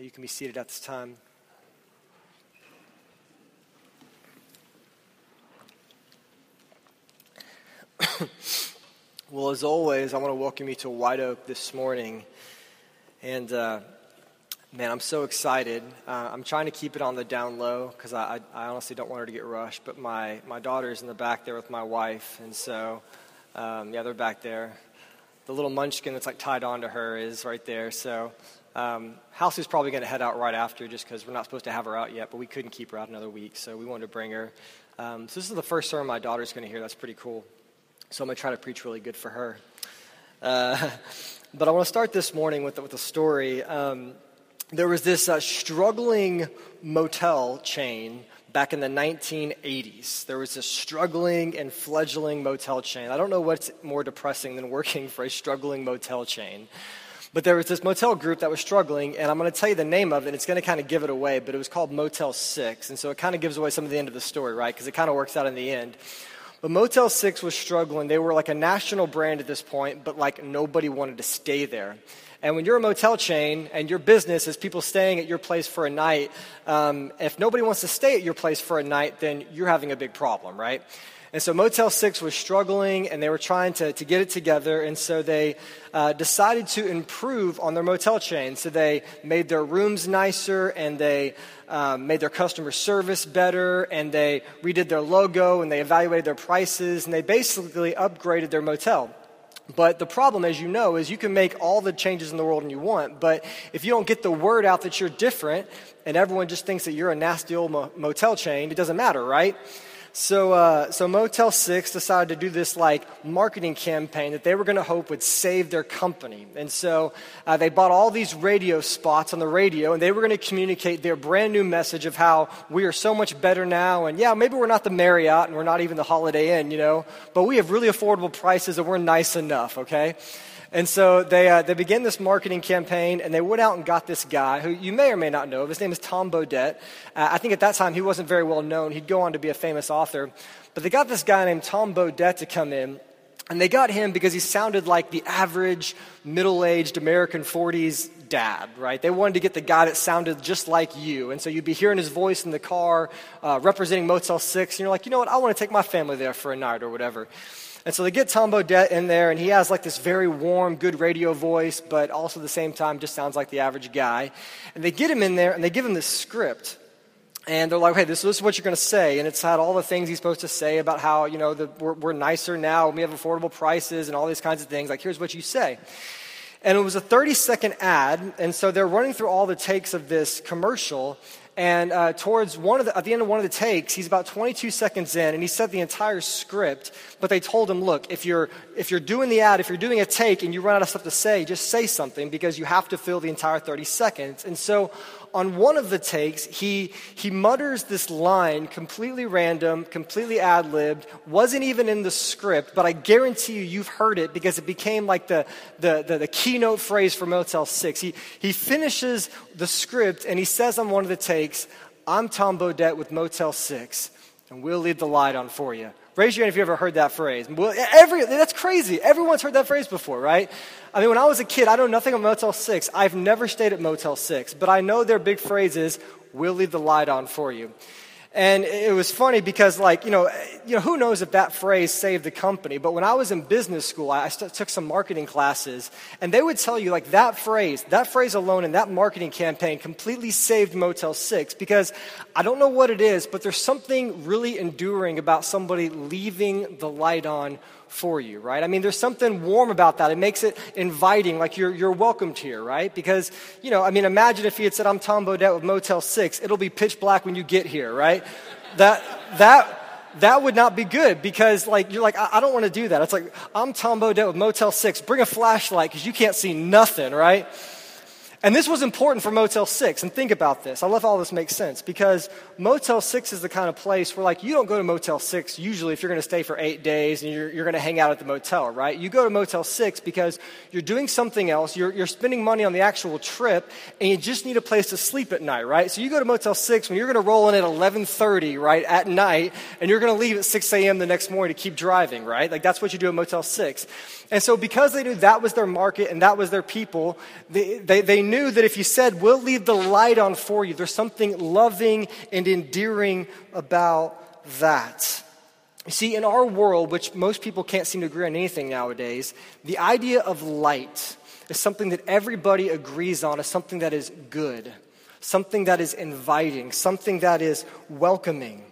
you can be seated at this time. well, as always, I want to welcome you to White Oak this morning. And uh, man, I'm so excited. Uh, I'm trying to keep it on the down low because I, I, I, honestly don't want her to get rushed. But my, my daughter's in the back there with my wife. And so, um, yeah, they're back there. The little munchkin that's like tied onto her is right there. So, um, House is probably going to head out right after just because we're not supposed to have her out yet, but we couldn't keep her out another week. So, we wanted to bring her. Um, so, this is the first sermon my daughter's going to hear. That's pretty cool. So I'm going to try to preach really good for her. Uh, but I want to start this morning with, with a story. Um, there was this uh, struggling motel chain back in the 1980s. There was this struggling and fledgling motel chain. I don't know what's more depressing than working for a struggling motel chain. But there was this motel group that was struggling, and I'm going to tell you the name of it. And it's going to kind of give it away, but it was called Motel 6. And so it kind of gives away some of the end of the story, right? Because it kind of works out in the end. But Motel 6 was struggling. They were like a national brand at this point, but like nobody wanted to stay there. And when you're a motel chain and your business is people staying at your place for a night, um, if nobody wants to stay at your place for a night, then you're having a big problem, right? And so Motel 6 was struggling and they were trying to, to get it together. And so they uh, decided to improve on their motel chain. So they made their rooms nicer and they um, made their customer service better and they redid their logo and they evaluated their prices and they basically upgraded their motel. But the problem, as you know, is you can make all the changes in the world and you want, but if you don't get the word out that you're different and everyone just thinks that you're a nasty old motel chain, it doesn't matter, right? So, uh, so Motel 6 decided to do this like marketing campaign that they were going to hope would save their company. And so uh, they bought all these radio spots on the radio and they were going to communicate their brand new message of how we are so much better now. And yeah, maybe we're not the Marriott and we're not even the Holiday Inn, you know, but we have really affordable prices and we're nice enough, okay? And so they, uh, they began this marketing campaign, and they went out and got this guy who you may or may not know. His name is Tom Bodett. Uh, I think at that time he wasn't very well known. He'd go on to be a famous author. But they got this guy named Tom Bodett to come in. And they got him because he sounded like the average middle aged American 40s dad, right? They wanted to get the guy that sounded just like you. And so you'd be hearing his voice in the car uh, representing Motel 6, and you're like, you know what? I want to take my family there for a night or whatever. And so they get Tom Bodett in there, and he has like this very warm, good radio voice, but also at the same time just sounds like the average guy. And they get him in there, and they give him this script. And they're like, hey, this, this is what you're going to say. And it's had all the things he's supposed to say about how, you know, the, we're, we're nicer now, we have affordable prices, and all these kinds of things. Like, here's what you say. And it was a 30 second ad, and so they're running through all the takes of this commercial. And uh, towards one of the, at the end of one of the takes, he's about 22 seconds in, and he said the entire script. But they told him, look, if you're if you're doing the ad, if you're doing a take, and you run out of stuff to say, just say something because you have to fill the entire 30 seconds. And so on one of the takes, he, he mutters this line completely random, completely ad libbed, wasn't even in the script, but I guarantee you, you've heard it because it became like the, the, the, the keynote phrase for Motel 6. He, he finishes the script and he says on one of the takes, I'm Tom Bodett with Motel 6, and we'll leave the light on for you. Raise your hand if you ever heard that phrase. Well, every, that's crazy. Everyone's heard that phrase before, right? I mean, when I was a kid, I know nothing of Motel 6. I've never stayed at Motel 6, but I know their big phrase is, we'll leave the light on for you. And it was funny because, like, you know, you know, who knows if that phrase saved the company? But when I was in business school, I st- took some marketing classes, and they would tell you, like, that phrase, that phrase alone in that marketing campaign completely saved Motel 6 because I don't know what it is, but there's something really enduring about somebody leaving the light on for you, right? I mean, there's something warm about that. It makes it inviting, like you're, you're welcomed here, right? Because, you know, I mean, imagine if he had said, I'm Tom Bodett with Motel 6, it'll be pitch black when you get here, right? that, that, that would not be good because like you're like I, I don't want to do that it's like i'm tom bodett with motel 6 bring a flashlight because you can't see nothing right and this was important for Motel 6. And think about this. I love all this makes sense because Motel 6 is the kind of place where, like, you don't go to Motel 6 usually if you're going to stay for eight days and you're, you're going to hang out at the motel, right? You go to Motel 6 because you're doing something else. You're, you're spending money on the actual trip and you just need a place to sleep at night, right? So you go to Motel 6 when you're going to roll in at 11.30, right, at night and you're going to leave at 6 a.m. the next morning to keep driving, right? Like, that's what you do at Motel 6. And so because they knew that was their market and that was their people, they, they, they knew that if you said, We'll leave the light on for you, there's something loving and endearing about that. You see, in our world, which most people can't seem to agree on anything nowadays, the idea of light is something that everybody agrees on as something that is good, something that is inviting, something that is welcoming.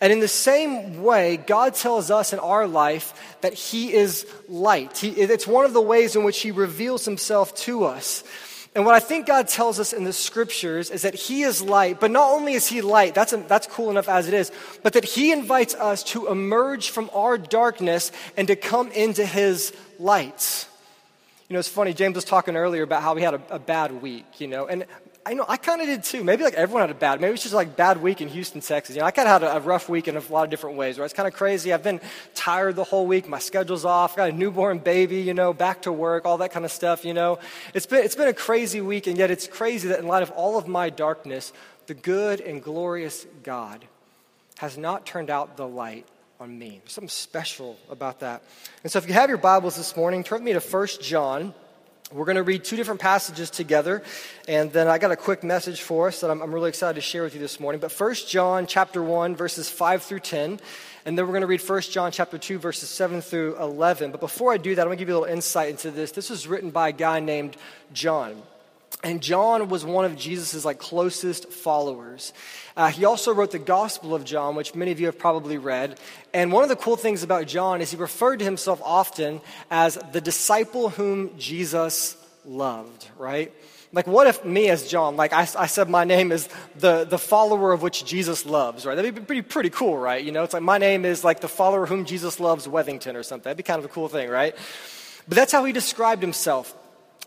And in the same way, God tells us in our life that He is light. He, it's one of the ways in which He reveals Himself to us. And what I think God tells us in the scriptures is that He is light, but not only is He light, that's, that's cool enough as it is, but that He invites us to emerge from our darkness and to come into His light. You know, it's funny, James was talking earlier about how we had a, a bad week, you know, and I know I kind of did too. Maybe like everyone had a bad. Maybe it's just like bad week in Houston, Texas. You know, I kind of had a, a, rough week in a lot of different ways. Right? It's kind of crazy. I've been tired the whole week. My schedule's off. I got a newborn baby. You know, back to work, all that kind of stuff. You know, it's been it's been a crazy week, and yet it's crazy that in light of all of my darkness, the good and glorious God has not turned out the light on me. There's something special about that. And so, if you have your Bibles this morning, turn with me to First John. We're going to read two different passages together, and then I got a quick message for us that I'm, I'm really excited to share with you this morning. But First John chapter 1, verses 5 through 10, and then we're going to read First John chapter 2, verses 7 through 11. But before I do that, I'm going to give you a little insight into this. This was written by a guy named John. And John was one of Jesus' like closest followers. Uh, he also wrote the Gospel of John, which many of you have probably read. And one of the cool things about John is he referred to himself often as the disciple whom Jesus loved, right? Like, what if me as John, like I, I, said my name is the, the follower of which Jesus loves, right? That'd be pretty, pretty cool, right? You know, it's like my name is like the follower whom Jesus loves, Wethington or something. That'd be kind of a cool thing, right? But that's how he described himself.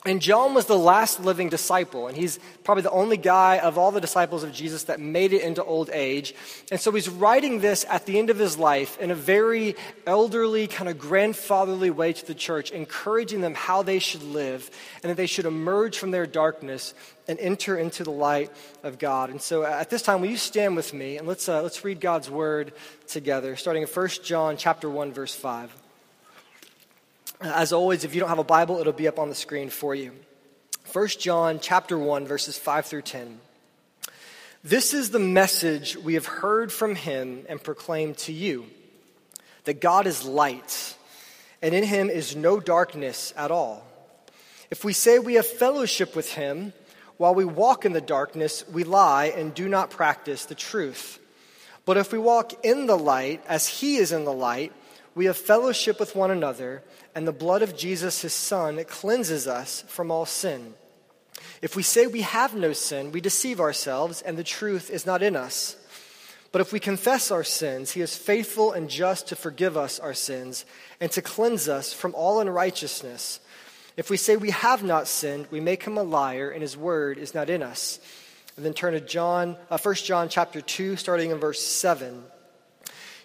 And John was the last living disciple, and he's probably the only guy of all the disciples of Jesus that made it into old age. And so he's writing this at the end of his life in a very elderly, kind of grandfatherly way to the church, encouraging them how they should live and that they should emerge from their darkness and enter into the light of God. And so at this time, will you stand with me and let's, uh, let's read God's word together, starting in 1 John chapter 1, verse 5. As always, if you don't have a Bible, it'll be up on the screen for you. 1 John chapter 1 verses 5 through 10. This is the message we have heard from him and proclaimed to you that God is light and in him is no darkness at all. If we say we have fellowship with him while we walk in the darkness, we lie and do not practice the truth. But if we walk in the light as he is in the light, we have fellowship with one another and the blood of Jesus, his Son, cleanses us from all sin. If we say we have no sin, we deceive ourselves, and the truth is not in us. But if we confess our sins, he is faithful and just to forgive us our sins and to cleanse us from all unrighteousness. If we say we have not sinned, we make him a liar, and his word is not in us. And then turn to John, uh, 1 John chapter 2, starting in verse 7.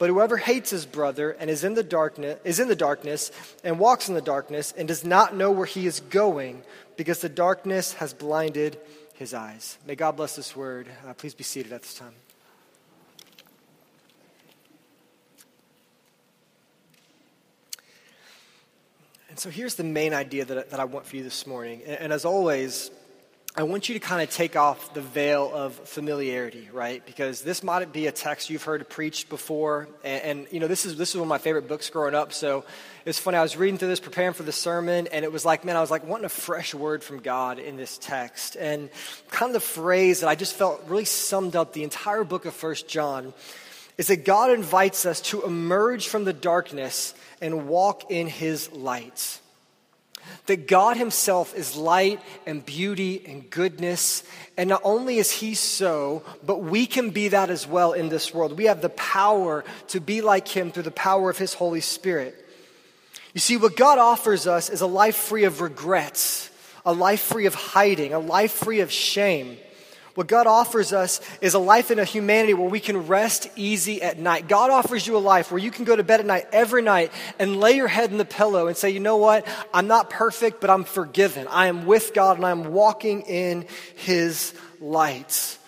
But whoever hates his brother and is in the darkness is in the darkness and walks in the darkness and does not know where he is going because the darkness has blinded his eyes. May God bless this word. Uh, please be seated at this time. And so here's the main idea that, that I want for you this morning. And, and as always, I want you to kind of take off the veil of familiarity, right? Because this might be a text you've heard preached before, and, and, you know this is this is one of my favorite books growing up. So it's funny. I was reading through this, preparing for the sermon, and it was like, man, I was like wanting a fresh word from God in this text, and kind of the phrase that I just felt really summed up the entire book of First John is that God invites us to emerge from the darkness and walk in His light that God Himself is light and beauty and goodness. And not only is He so, but we can be that as well in this world. We have the power to be like Him through the power of His Holy Spirit. You see, what God offers us is a life free of regrets, a life free of hiding, a life free of shame. What God offers us is a life in a humanity where we can rest easy at night. God offers you a life where you can go to bed at night every night and lay your head in the pillow and say, you know what? I'm not perfect, but I'm forgiven. I am with God and I'm walking in His light.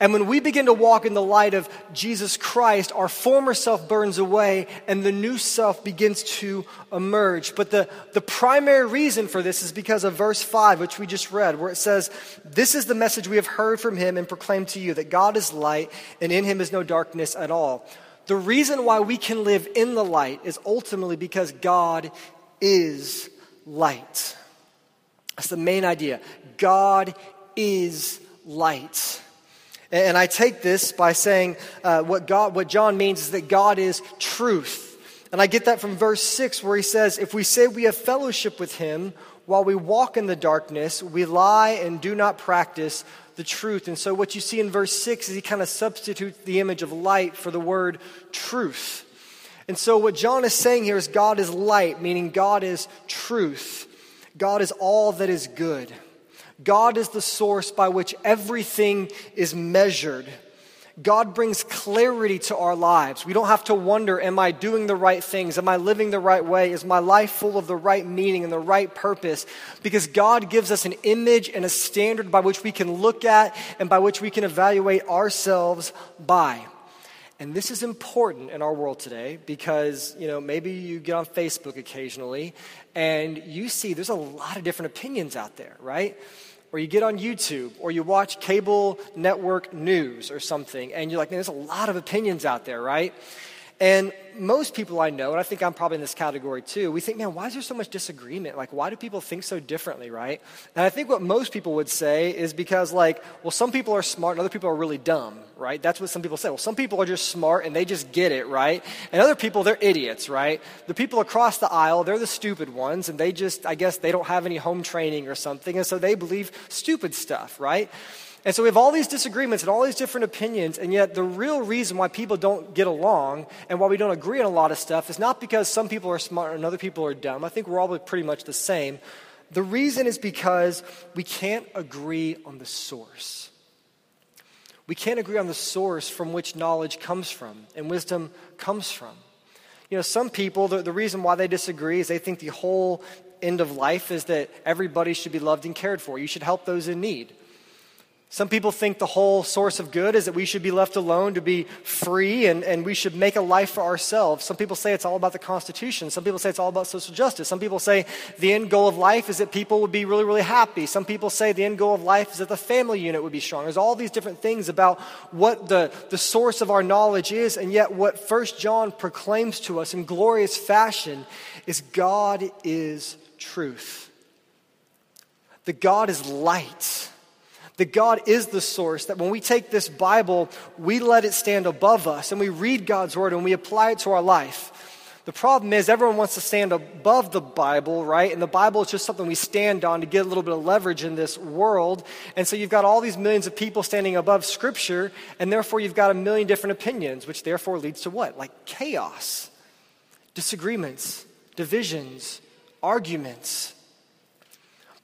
And when we begin to walk in the light of Jesus Christ, our former self burns away and the new self begins to emerge. But the, the primary reason for this is because of verse 5, which we just read, where it says, This is the message we have heard from him and proclaimed to you that God is light and in him is no darkness at all. The reason why we can live in the light is ultimately because God is light. That's the main idea. God is light. And I take this by saying uh, what, God, what John means is that God is truth. And I get that from verse 6, where he says, If we say we have fellowship with him while we walk in the darkness, we lie and do not practice the truth. And so, what you see in verse 6 is he kind of substitutes the image of light for the word truth. And so, what John is saying here is God is light, meaning God is truth. God is all that is good. God is the source by which everything is measured. God brings clarity to our lives. We don't have to wonder, am I doing the right things? Am I living the right way? Is my life full of the right meaning and the right purpose? Because God gives us an image and a standard by which we can look at and by which we can evaluate ourselves by. And this is important in our world today because, you know, maybe you get on Facebook occasionally and you see there's a lot of different opinions out there, right? or you get on YouTube, or you watch cable network news or something, and you're like, man, there's a lot of opinions out there, right? And most people I know, and I think I'm probably in this category too, we think, man, why is there so much disagreement? Like, why do people think so differently, right? And I think what most people would say is because, like, well, some people are smart and other people are really dumb, right? That's what some people say. Well, some people are just smart and they just get it, right? And other people, they're idiots, right? The people across the aisle, they're the stupid ones, and they just, I guess, they don't have any home training or something, and so they believe stupid stuff, right? And so we have all these disagreements and all these different opinions, and yet the real reason why people don't get along and why we don't agree on a lot of stuff is not because some people are smart and other people are dumb. I think we're all pretty much the same. The reason is because we can't agree on the source. We can't agree on the source from which knowledge comes from and wisdom comes from. You know, some people, the, the reason why they disagree is they think the whole end of life is that everybody should be loved and cared for. You should help those in need. Some people think the whole source of good is that we should be left alone to be free and, and we should make a life for ourselves. Some people say it's all about the Constitution. Some people say it's all about social justice. Some people say the end goal of life is that people would be really, really happy. Some people say the end goal of life is that the family unit would be strong. There's all these different things about what the, the source of our knowledge is, and yet what First John proclaims to us in glorious fashion is God is truth. That God is light that God is the source, that when we take this Bible, we let it stand above us and we read God's word and we apply it to our life. The problem is, everyone wants to stand above the Bible, right? And the Bible is just something we stand on to get a little bit of leverage in this world. And so you've got all these millions of people standing above Scripture, and therefore you've got a million different opinions, which therefore leads to what? Like chaos, disagreements, divisions, arguments.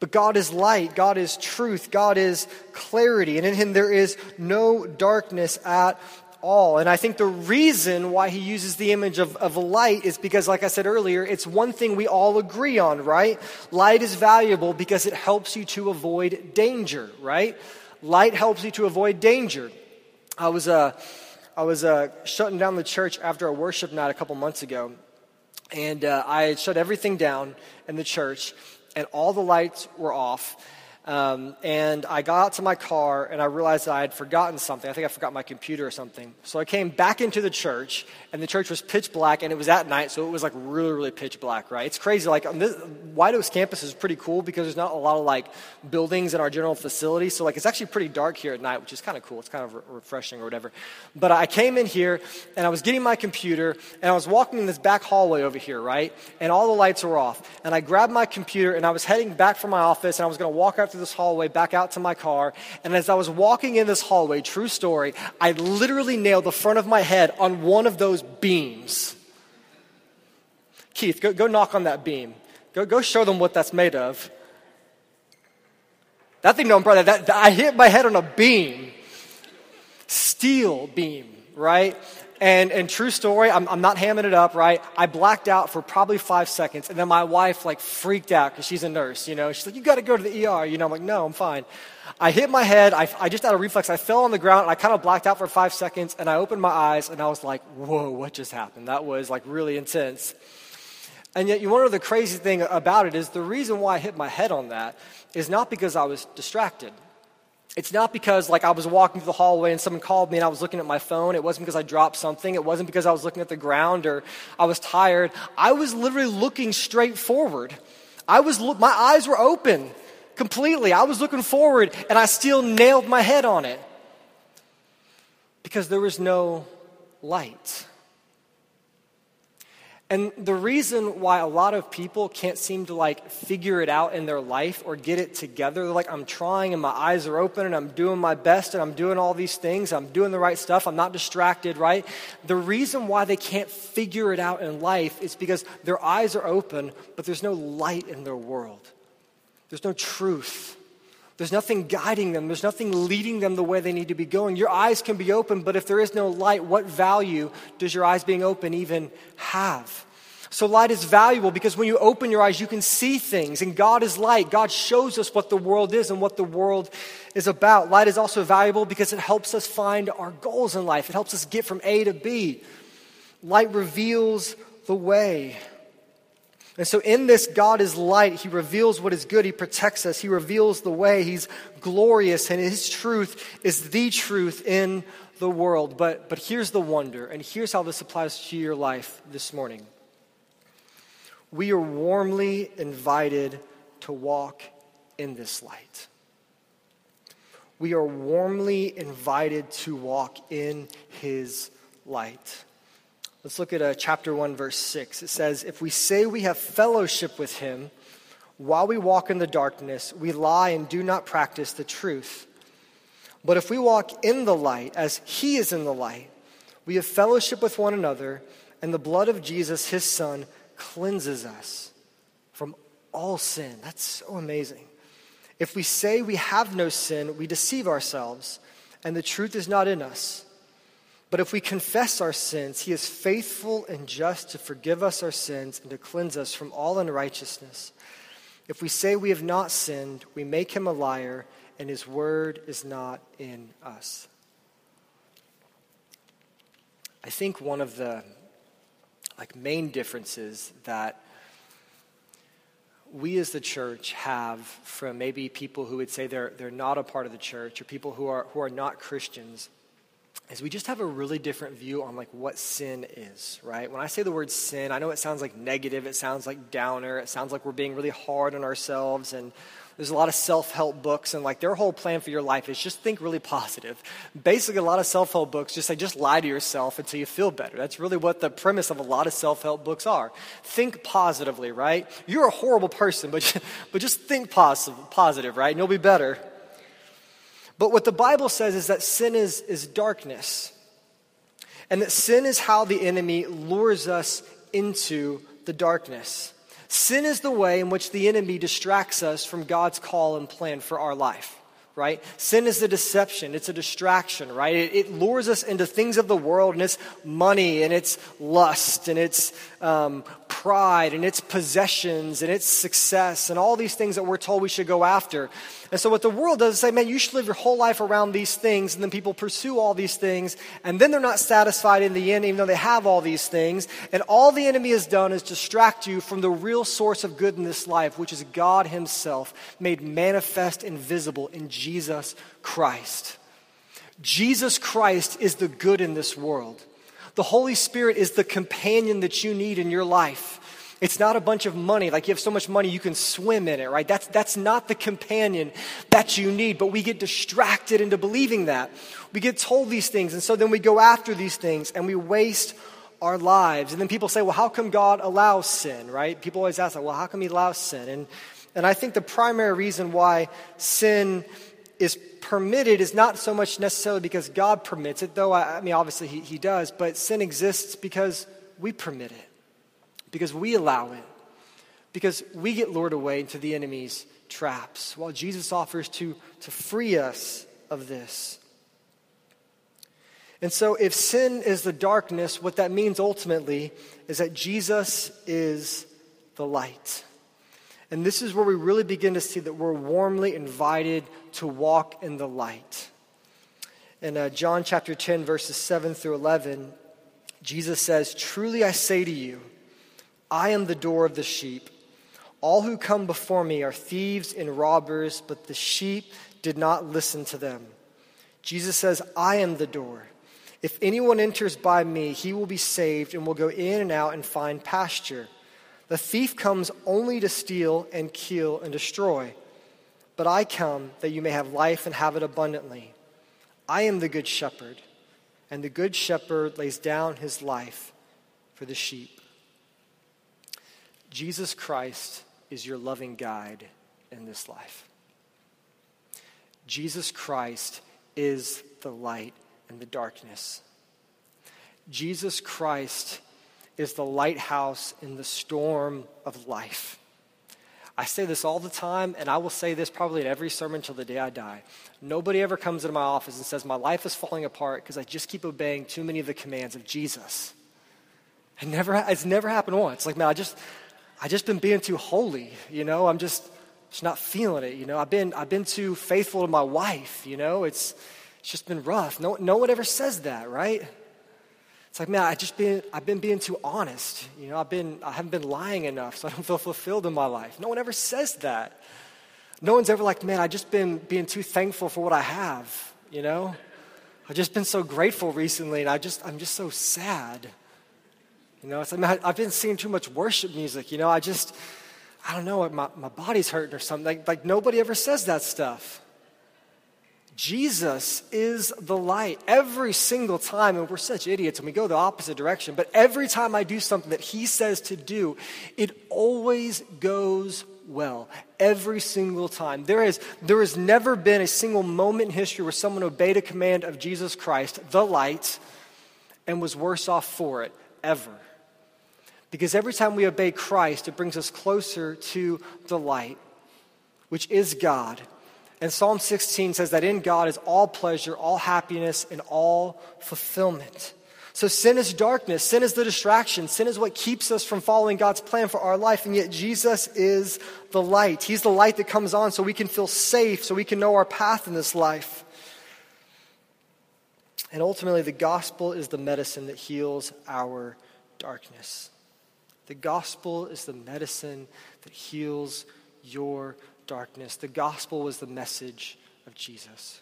But God is light, God is truth, God is clarity, and in Him there is no darkness at all. And I think the reason why He uses the image of, of light is because, like I said earlier, it's one thing we all agree on, right? Light is valuable because it helps you to avoid danger, right? Light helps you to avoid danger. I was, uh, I was uh, shutting down the church after a worship night a couple months ago, and uh, I shut everything down in the church and all the lights were off. Um, and I got out to my car and I realized I had forgotten something. I think I forgot my computer or something. So I came back into the church and the church was pitch black and it was at night, so it was like really, really pitch black, right? It's crazy. Like, this, White Oaks campus is pretty cool because there's not a lot of like buildings in our general facility. So, like, it's actually pretty dark here at night, which is kind of cool. It's kind of re- refreshing or whatever. But I came in here and I was getting my computer and I was walking in this back hallway over here, right? And all the lights were off. And I grabbed my computer and I was heading back from my office and I was going to walk out through this hallway back out to my car. And as I was walking in this hallway, true story, I literally nailed the front of my head on one of those beams. Keith, go, go knock on that beam. Go, go show them what that's made of. That thing don't burn. That, that, I hit my head on a beam, steel beam, right? And, and true story, I'm, I'm not hamming it up, right? I blacked out for probably five seconds, and then my wife like freaked out because she's a nurse, you know. She's like, "You got to go to the ER," you know. I'm like, "No, I'm fine." I hit my head. I, I just had a reflex. I fell on the ground, and I kind of blacked out for five seconds, and I opened my eyes, and I was like, "Whoa, what just happened?" That was like really intense. And yet, you wonder the crazy thing about it is the reason why I hit my head on that is not because I was distracted. It's not because like I was walking through the hallway and someone called me and I was looking at my phone. It wasn't because I dropped something. It wasn't because I was looking at the ground or I was tired. I was literally looking straight forward. I was my eyes were open completely. I was looking forward and I still nailed my head on it because there was no light. And the reason why a lot of people can't seem to like figure it out in their life or get it together, they're like, I'm trying and my eyes are open and I'm doing my best and I'm doing all these things, I'm doing the right stuff, I'm not distracted, right? The reason why they can't figure it out in life is because their eyes are open, but there's no light in their world. There's no truth. There's nothing guiding them. There's nothing leading them the way they need to be going. Your eyes can be open, but if there is no light, what value does your eyes being open even have? So, light is valuable because when you open your eyes, you can see things, and God is light. God shows us what the world is and what the world is about. Light is also valuable because it helps us find our goals in life, it helps us get from A to B. Light reveals the way. And so, in this, God is light. He reveals what is good. He protects us. He reveals the way. He's glorious, and His truth is the truth in the world. But, but here's the wonder, and here's how this applies to your life this morning. We are warmly invited to walk in this light. We are warmly invited to walk in His light. Let's look at uh, chapter 1, verse 6. It says, If we say we have fellowship with him while we walk in the darkness, we lie and do not practice the truth. But if we walk in the light, as he is in the light, we have fellowship with one another, and the blood of Jesus, his son, cleanses us from all sin. That's so amazing. If we say we have no sin, we deceive ourselves, and the truth is not in us. But if we confess our sins, he is faithful and just to forgive us our sins and to cleanse us from all unrighteousness. If we say we have not sinned, we make him a liar, and his word is not in us. I think one of the like main differences that we as the church have from maybe people who would say they're, they're not a part of the church or people who are, who are not Christians is we just have a really different view on like what sin is, right? When I say the word sin, I know it sounds like negative, it sounds like downer, it sounds like we're being really hard on ourselves and there's a lot of self-help books and like their whole plan for your life is just think really positive. Basically a lot of self-help books just say just lie to yourself until you feel better. That's really what the premise of a lot of self-help books are. Think positively, right? You're a horrible person, but but just think positive, positive, right? And you'll be better. But what the Bible says is that sin is, is darkness. And that sin is how the enemy lures us into the darkness. Sin is the way in which the enemy distracts us from God's call and plan for our life right? Sin is a deception, it's a distraction, right? It, it, lures us into things of the world and it's money and it's lust and it's um, pride and it's possessions and it's success and all these things that we're told we should go after. And so, what the world does is say, man, you should live your whole life around these things, and then people pursue all these things, and then they're not satisfied in the end, even though they have all these things. And all the enemy has done is distract you from the real source of good in this life, which is God Himself made manifest and visible in Jesus Christ. Jesus Christ is the good in this world. The Holy Spirit is the companion that you need in your life. It's not a bunch of money, like you have so much money you can swim in it, right? That's, that's not the companion that you need, but we get distracted into believing that. We get told these things, and so then we go after these things and we waste our lives. And then people say, well, how come God allows sin, right? People always ask, that, well, how come He allows sin? And, and I think the primary reason why sin is permitted is not so much necessarily because God permits it, though I, I mean, obviously he, he does, but sin exists because we permit it because we allow it, because we get lured away into the enemy's traps, while Jesus offers to, to free us of this. And so, if sin is the darkness, what that means ultimately is that Jesus is the light. And this is where we really begin to see that we're warmly invited to walk in the light. In uh, John chapter 10, verses 7 through 11, Jesus says, Truly I say to you, I am the door of the sheep. All who come before me are thieves and robbers, but the sheep did not listen to them. Jesus says, I am the door. If anyone enters by me, he will be saved and will go in and out and find pasture. The thief comes only to steal and kill and destroy. But I come that you may have life and have it abundantly. I am the good shepherd, and the good shepherd lays down his life for the sheep. Jesus Christ is your loving guide in this life. Jesus Christ is the light in the darkness. Jesus Christ is the lighthouse in the storm of life. I say this all the time, and I will say this probably in every sermon till the day I die. Nobody ever comes into my office and says, My life is falling apart because I just keep obeying too many of the commands of Jesus. It never, it's never happened once. Like, man, I just, I just been being too holy, you know? I'm just, just not feeling it, you know? I've been, I've been too faithful to my wife, you know? It's, it's just been rough. No, no one ever says that, right? It's like, man, I just been, I've been being too honest. You know, I've been, I haven't been lying enough, so I don't feel fulfilled in my life. No one ever says that. No one's ever like, man, I've just been being too thankful for what I have, you know? I've just been so grateful recently, and I just, I'm just so sad. You know, it's like, man, I've been seeing too much worship music, you know? I just, I don't know, my, my body's hurting or something. Like, like nobody ever says that stuff. Jesus is the light every single time, and we're such idiots and we go the opposite direction, but every time I do something that he says to do, it always goes well. Every single time. There, is, there has never been a single moment in history where someone obeyed a command of Jesus Christ, the light, and was worse off for it, ever. Because every time we obey Christ, it brings us closer to the light, which is God and Psalm 16 says that in God is all pleasure, all happiness, and all fulfillment. So sin is darkness. Sin is the distraction. Sin is what keeps us from following God's plan for our life. And yet Jesus is the light. He's the light that comes on so we can feel safe, so we can know our path in this life. And ultimately, the gospel is the medicine that heals our darkness. The gospel is the medicine that heals your darkness. The gospel was the message of Jesus.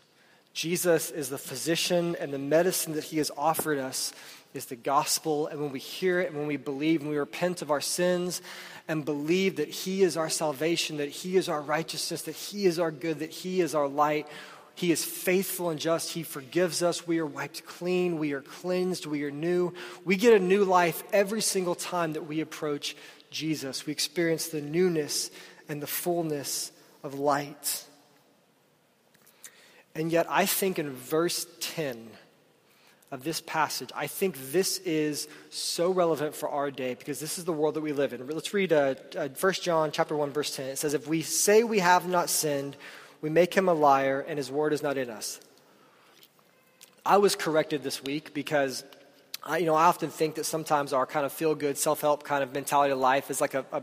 Jesus is the physician, and the medicine that he has offered us is the gospel. And when we hear it, and when we believe, and we repent of our sins, and believe that he is our salvation, that he is our righteousness, that he is our good, that he is our light, he is faithful and just. He forgives us. We are wiped clean. We are cleansed. We are new. We get a new life every single time that we approach Jesus. We experience the newness and the fullness of light. And yet, I think in verse 10 of this passage, I think this is so relevant for our day because this is the world that we live in. Let's read uh, uh, 1 John chapter 1, verse 10. It says, If we say we have not sinned, we make him a liar, and his word is not in us. I was corrected this week because I, you know, I often think that sometimes our kind of feel good, self help kind of mentality of life is like a, a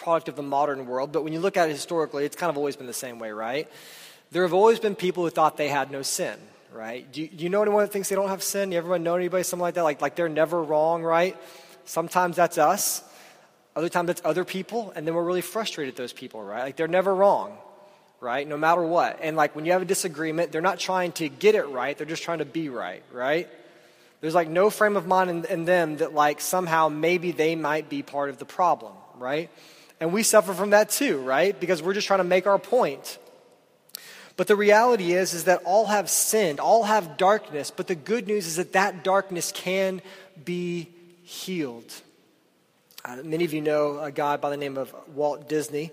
product of the modern world. But when you look at it historically, it's kind of always been the same way, right? There have always been people who thought they had no sin, right? Do you, do you know anyone that thinks they don't have sin? You ever know anybody, something like that? Like, like they're never wrong, right? Sometimes that's us. Other times that's other people. And then we're really frustrated at those people, right? Like they're never wrong, right? No matter what. And like when you have a disagreement, they're not trying to get it right. They're just trying to be right, right? There's like no frame of mind in, in them that like somehow maybe they might be part of the problem, right? And we suffer from that too, right? Because we're just trying to make our point. But the reality is is that all have sinned, all have darkness, but the good news is that that darkness can be healed. Uh, many of you know a guy by the name of Walt Disney.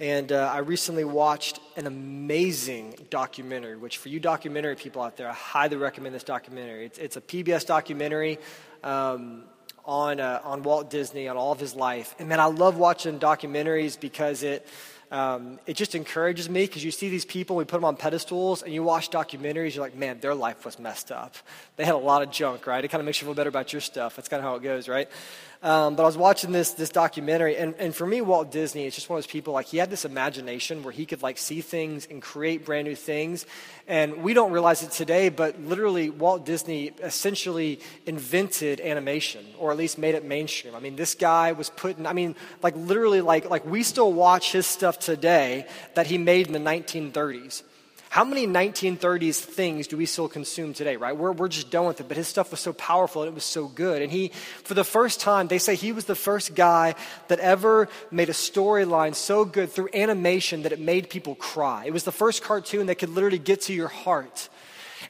And uh, I recently watched an amazing documentary, which for you documentary people out there, I highly recommend this documentary. It's, it's a PBS documentary um, on, uh, on Walt Disney, on all of his life. And man, I love watching documentaries because it, um, it just encourages me because you see these people, we put them on pedestals, and you watch documentaries, you're like, man, their life was messed up. They had a lot of junk, right? It kind of makes you feel better about your stuff. That's kind of how it goes, right? Um, but I was watching this this documentary, and, and for me, Walt Disney is just one of those people. Like he had this imagination where he could like see things and create brand new things, and we don't realize it today. But literally, Walt Disney essentially invented animation, or at least made it mainstream. I mean, this guy was putting. I mean, like literally, like like we still watch his stuff today that he made in the 1930s. How many 1930s things do we still consume today, right? We're, we're just done with it, but his stuff was so powerful and it was so good. And he, for the first time, they say he was the first guy that ever made a storyline so good through animation that it made people cry. It was the first cartoon that could literally get to your heart.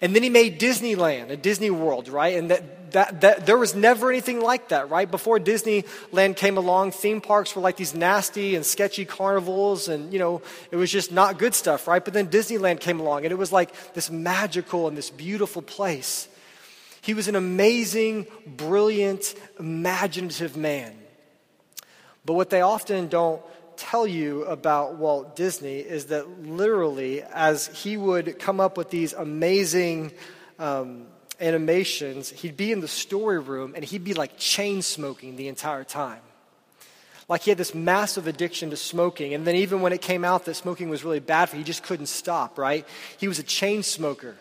And then he made Disneyland, a Disney World, right? And that, that, that, there was never anything like that, right? Before Disneyland came along, theme parks were like these nasty and sketchy carnivals, and, you know, it was just not good stuff, right? But then Disneyland came along, and it was like this magical and this beautiful place. He was an amazing, brilliant, imaginative man. But what they often don't tell you about Walt Disney is that literally, as he would come up with these amazing um, animations, he'd be in the story room and he'd be like chain smoking the entire time. Like he had this massive addiction to smoking. And then, even when it came out that smoking was really bad for him, he just couldn't stop, right? He was a chain smoker.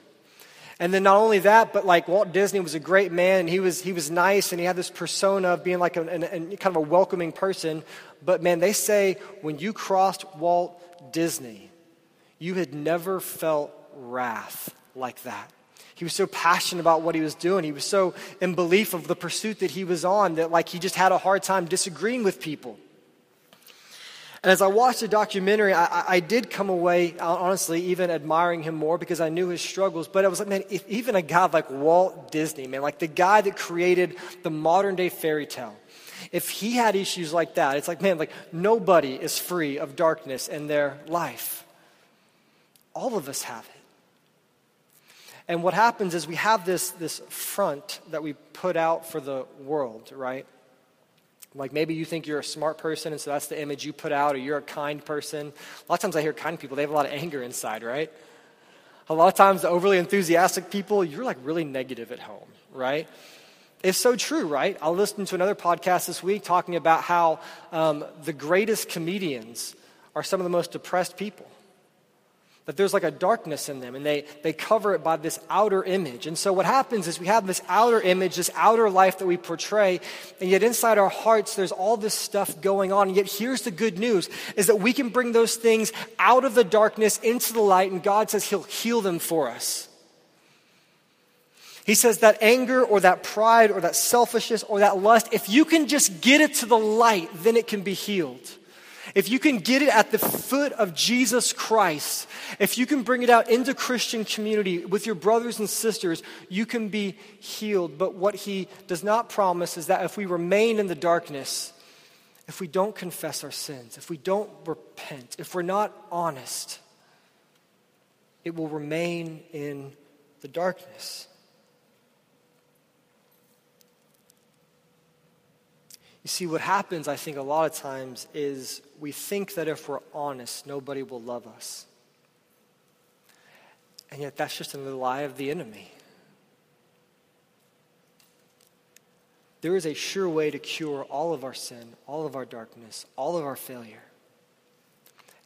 And then not only that, but like Walt Disney was a great man. And he was, he was nice and he had this persona of being like a, a, a kind of a welcoming person. But man, they say when you crossed Walt Disney, you had never felt wrath like that. He was so passionate about what he was doing. He was so in belief of the pursuit that he was on that like he just had a hard time disagreeing with people. And as I watched the documentary, I, I, did come away, uh, honestly, even admiring him more because I knew his struggles. But I was like, man, if even a guy like Walt Disney, man, like the guy that created the modern day fairy tale, if he had issues like that, it's like, man, like nobody is free of darkness in their life. All of us have it. And what happens is we have this, this front that we put out for the world, right? Like maybe you think you're a smart person, and so that's the image you put out, or you're a kind person. A lot of times I hear kind people, they have a lot of anger inside, right? A lot of times the overly enthusiastic people, you're like really negative at home, right? It's so true, right? I listened to another podcast this week talking about how um, the greatest comedians are some of the most depressed people that there's like a darkness in them and they, they cover it by this outer image. And so what happens is we have this outer image, this outer life that we portray, and yet inside our hearts there's all this stuff going on. And yet here's the good news is that we can bring those things out of the darkness into the light and God says he'll heal them for us. He says that anger or that pride or that selfishness or that lust, if you can just get it to the light, then it can be healed. If you can get it at the foot of Jesus Christ, if you can bring it out into Christian community with your brothers and sisters, you can be healed. But what he does not promise is that if we remain in the darkness, if we don't confess our sins, if we don't repent, if we're not honest, it will remain in the darkness. You see, what happens, I think, a lot of times is we think that if we're honest, nobody will love us. And yet, that's just another lie of the enemy. There is a sure way to cure all of our sin, all of our darkness, all of our failure.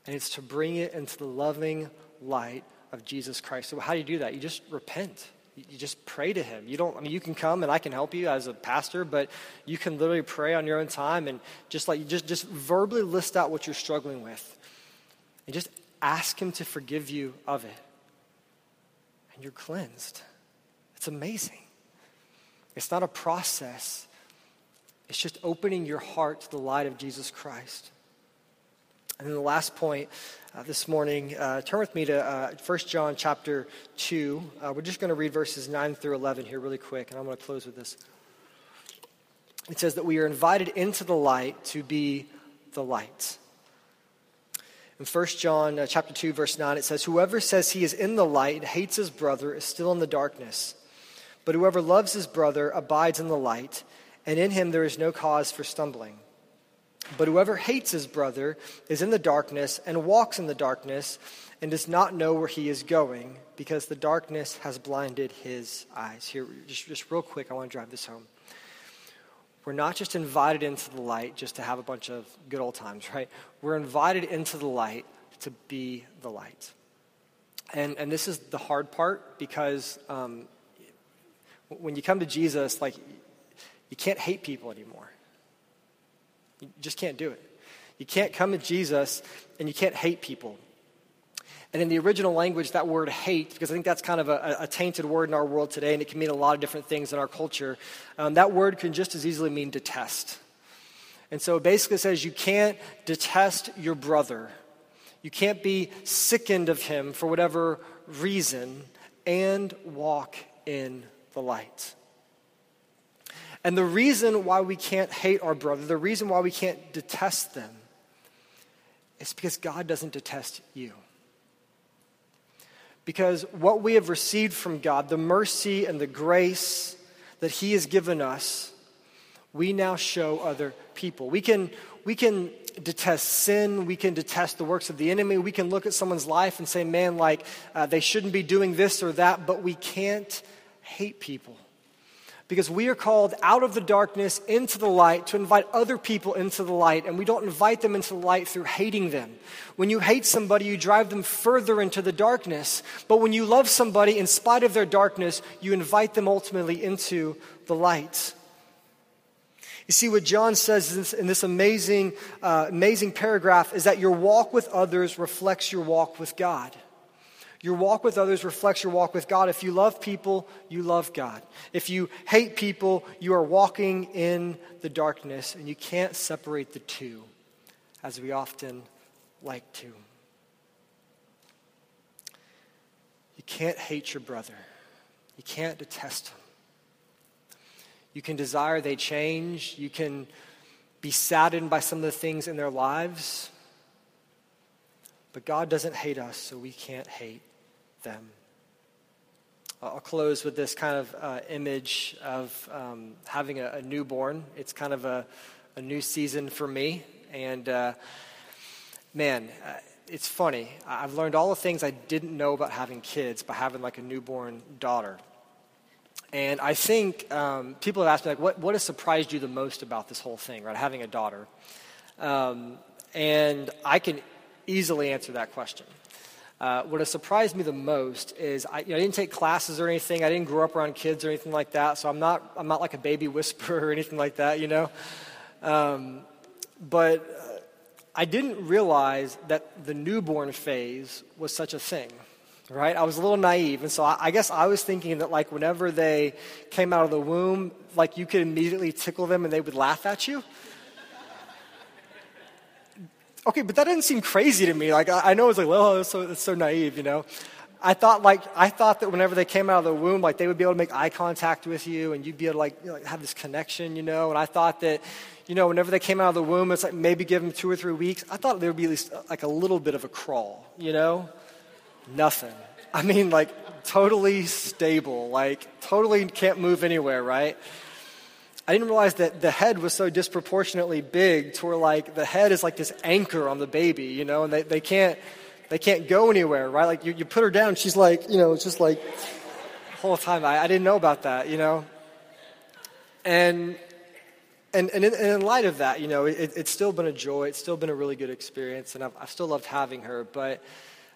And it's to bring it into the loving light of Jesus Christ. So, how do you do that? You just repent. You just pray to him. You don't, I mean, you can come and I can help you as a pastor, but you can literally pray on your own time and just like, just, just verbally list out what you're struggling with and just ask him to forgive you of it. And you're cleansed. It's amazing. It's not a process, it's just opening your heart to the light of Jesus Christ. And then the last point uh, this morning, uh, turn with me to uh, 1 John chapter 2. Uh, we're just going to read verses 9 through 11 here really quick, and I'm going to close with this. It says that we are invited into the light to be the light. In 1 John uh, chapter 2, verse 9, it says, Whoever says he is in the light and hates his brother is still in the darkness. But whoever loves his brother abides in the light, and in him there is no cause for stumbling. But whoever hates his brother is in the darkness and walks in the darkness and does not know where he is going because the darkness has blinded his eyes. Here, just, just real quick, I want to drive this home. We're not just invited into the light just to have a bunch of good old times, right? We're invited into the light to be the light. And, and this is the hard part because um, when you come to Jesus, like, you can't hate people anymore. You just can't do it. You can't come to Jesus and you can't hate people. And in the original language, that word hate, because I think that's kind of a, a, tainted word in our world today, and it can mean a lot of different things in our culture, um, that word can just as easily mean detest. And so it basically says you can't detest your brother. You can't be sickened of him for whatever reason and walk in the light. And the reason why we can't hate our brother, the reason why we can't detest them, is because God doesn't detest you. Because what we have received from God, the mercy and the grace that He has given us, we now show other people. We can, we can detest sin. We can detest the works of the enemy. We can look at someone's life and say, man, like, uh, they shouldn't be doing this or that, but we can't hate people because we are called out of the darkness into the light to invite other people into the light, and we don't invite them into the light through hating them. When you hate somebody, you drive them further into the darkness. But when you love somebody in spite of their darkness, you invite them ultimately into the light. You see, what John says in this amazing, uh, amazing paragraph is that your walk with others reflects your walk with God. Your walk with others reflects your walk with God. If you love people, you love God. If you hate people, you are walking in the darkness, and you can't separate the two, as we often like to. You can't hate your brother, you can't detest him. You can desire they change, you can be saddened by some of the things in their lives. But God doesn't hate us, so we can't hate them. I'll close with this kind of uh, image of um, having a, a, newborn. It's kind of a, a, new season for me. And uh, man, uh, it's funny. I've learned all the things I didn't know about having kids by having like a newborn daughter. And I think um, people have asked me, like, what, what has surprised you the most about this whole thing, right? Having a daughter. Um, and I can easily answer that question. Uh, what has surprised me the most is I, you know, I, didn't take classes or anything. I didn't grow up around kids or anything like that, so I'm not, I'm not like a baby whisperer or anything like that, you know. Um, but uh, I didn't realize that the newborn phase was such a thing, right? I was a little naive, and so I, I guess I was thinking that like whenever they came out of the womb, like you could immediately tickle them and they would laugh at you. Okay, but that didn't seem crazy to me. Like, I, I know it's like, well, it's so, so naive, you know. I thought like I thought that whenever they came out of the womb, like they would be able to make eye contact with you, and you'd be able to like, you know, like have this connection, you know. And I thought that, you know, whenever they came out of the womb, it's like maybe give them two or three weeks. I thought there would be at least uh, like a little bit of a crawl, you know. Nothing. I mean, like totally stable, like totally can't move anywhere, right? I didn't realize that the head was so disproportionately big to where like the head is like this anchor on the baby, you know, and they, they can't they can't go anywhere, right? Like you, you put her down, she's like, you know, it's just like the whole time. I, I didn't know about that, you know. And and, and, in, and in light of that, you know, it, it's still been a joy. It's still been a really good experience, and I've, I've still loved having her. But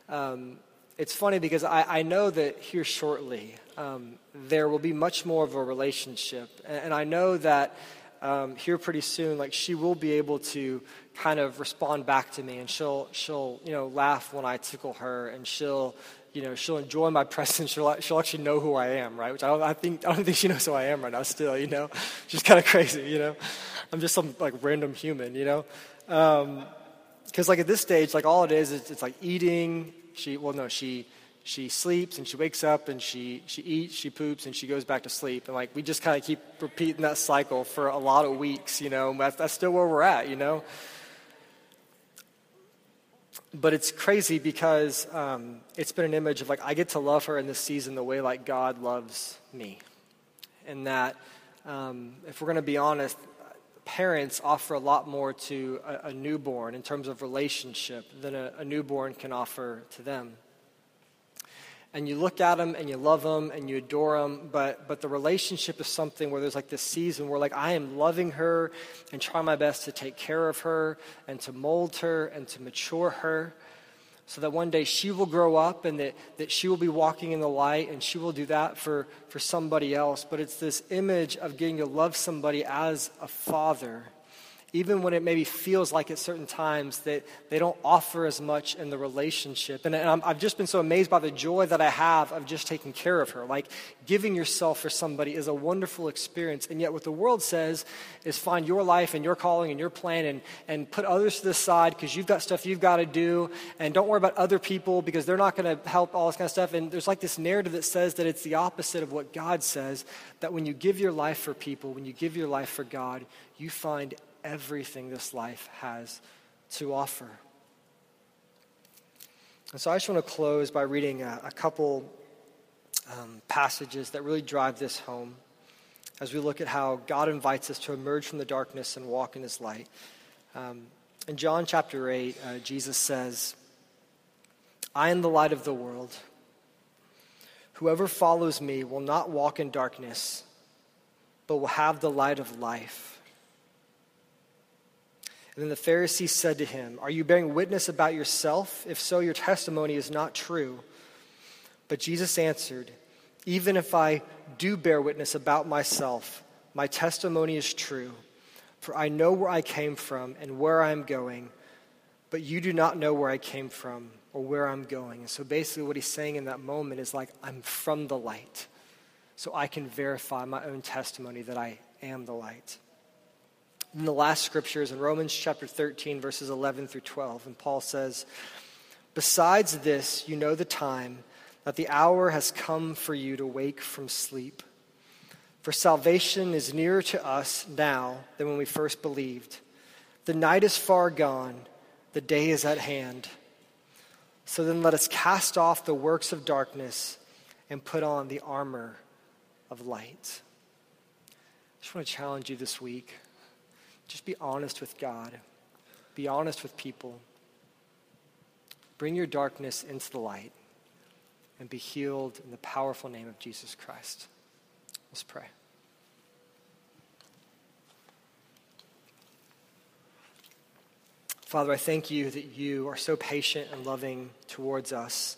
um, it's funny because I, I know that here shortly um, there will be much more of a relationship. And, and I know that um, here pretty soon, like she will be able to kind of respond back to me and she'll, she'll, you know, laugh when I tickle her and she'll, you know, she'll enjoy my presence. She'll, she'll actually know who I am, right? Which I don't, I think, I don't think she knows who I am right now still, you know? She's kind of crazy, you know? I'm just some like random human, you know? Because um, like at this stage, like all it is, is it's like eating, she, well, no, she, she sleeps and she wakes up and she, she eats, she poops, and she goes back to sleep. And like we just kind of keep repeating that cycle for a lot of weeks, you know. That's, that's still where we're at, you know. But it's crazy because um, it's been an image of like I get to love her in this season the way like God loves me, and that um, if we're going to be honest, parents offer a lot more to a, a newborn in terms of relationship than a, a newborn can offer to them. And you look at them and you love them and you adore them but but the relationship is something where there's like this season where like i am loving her and trying my best to take care of her and to mold her and to mature her so that one day she will grow up and that, that she will be walking in the light and she will do that for, for somebody else. But it's this image of getting to love somebody as a father even when it maybe feels like at certain times that they don't offer as much in the relationship. And, and i have just been so amazed by the joy that I have of just taking care of her. Like giving yourself for somebody is a wonderful experience. And yet, what the world says is find your life and your calling and your plan and, and put others to the side because you've got stuff you've got to do. And don't worry about other people because they're not going to help, all this kind of stuff. And there's like this narrative that says that it's the opposite of what God says that when you give your life for people, when you give your life for God, you find everything this life has to offer. And so I just want to close by reading a, a couple um, passages that really drive this home as we look at how God invites us to emerge from the darkness and walk in his light. Um, in John chapter 8, uh, Jesus says, I am the light of the world. Whoever follows me will not walk in darkness, but will have the light of life. And then the Pharisees said to him, Are you bearing witness about yourself? If so, your testimony is not true. But Jesus answered, Even if I do bear witness about myself, my testimony is true. For I know where I came from and where I am going, but you do not know where I came from or where I'm going. And so basically, what he's saying in that moment is like, I'm from the light. So I can verify my own testimony that I am the light. And the last scriptures in Romans chapter 13, verses 11 through 12. And Paul says, Besides this, you know the time, that the hour has come for you to wake from sleep. For salvation is nearer to us now than when we first believed. The night is far gone, the day is at hand. So then let us cast off the works of darkness and put on the armor of light. I just want to challenge you this week. Just be honest with God, be honest with people. Bring your darkness into the light and be healed in the powerful name of Jesus Christ. Let's pray. Father, I thank you that you are so patient and loving towards us.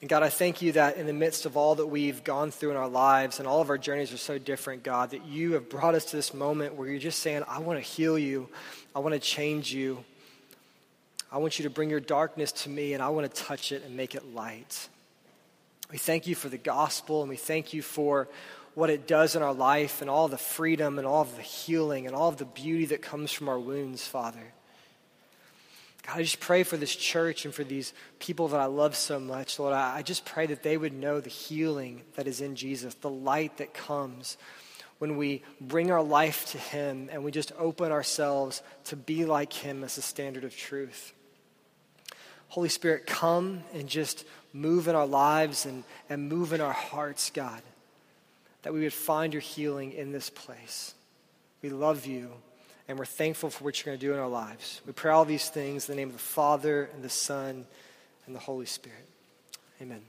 And God, I thank you that in the midst of all that we've gone through in our lives and all of our journeys are so different, God, that you have brought us to this moment where you're just saying, I want to heal you. I want to change you. I want you to bring your darkness to me and I want to touch it and make it light. We thank you for the gospel and we thank you for what it does in our life and all the freedom and all of the healing and all of the beauty that comes from our wounds, Father. God, I just pray for this church and for these people that I love so much. Lord, I just pray that they would know the healing that is in Jesus, the light that comes when we bring our life to Him and we just open ourselves to be like Him as a standard of truth. Holy Spirit, come and just move in our lives and, and move in our hearts, God, that we would find your healing in this place. We love you and we're thankful for what you're going to do in our lives. We pray all these things in the name of the Father, and the Son, and the Holy Spirit. Amen.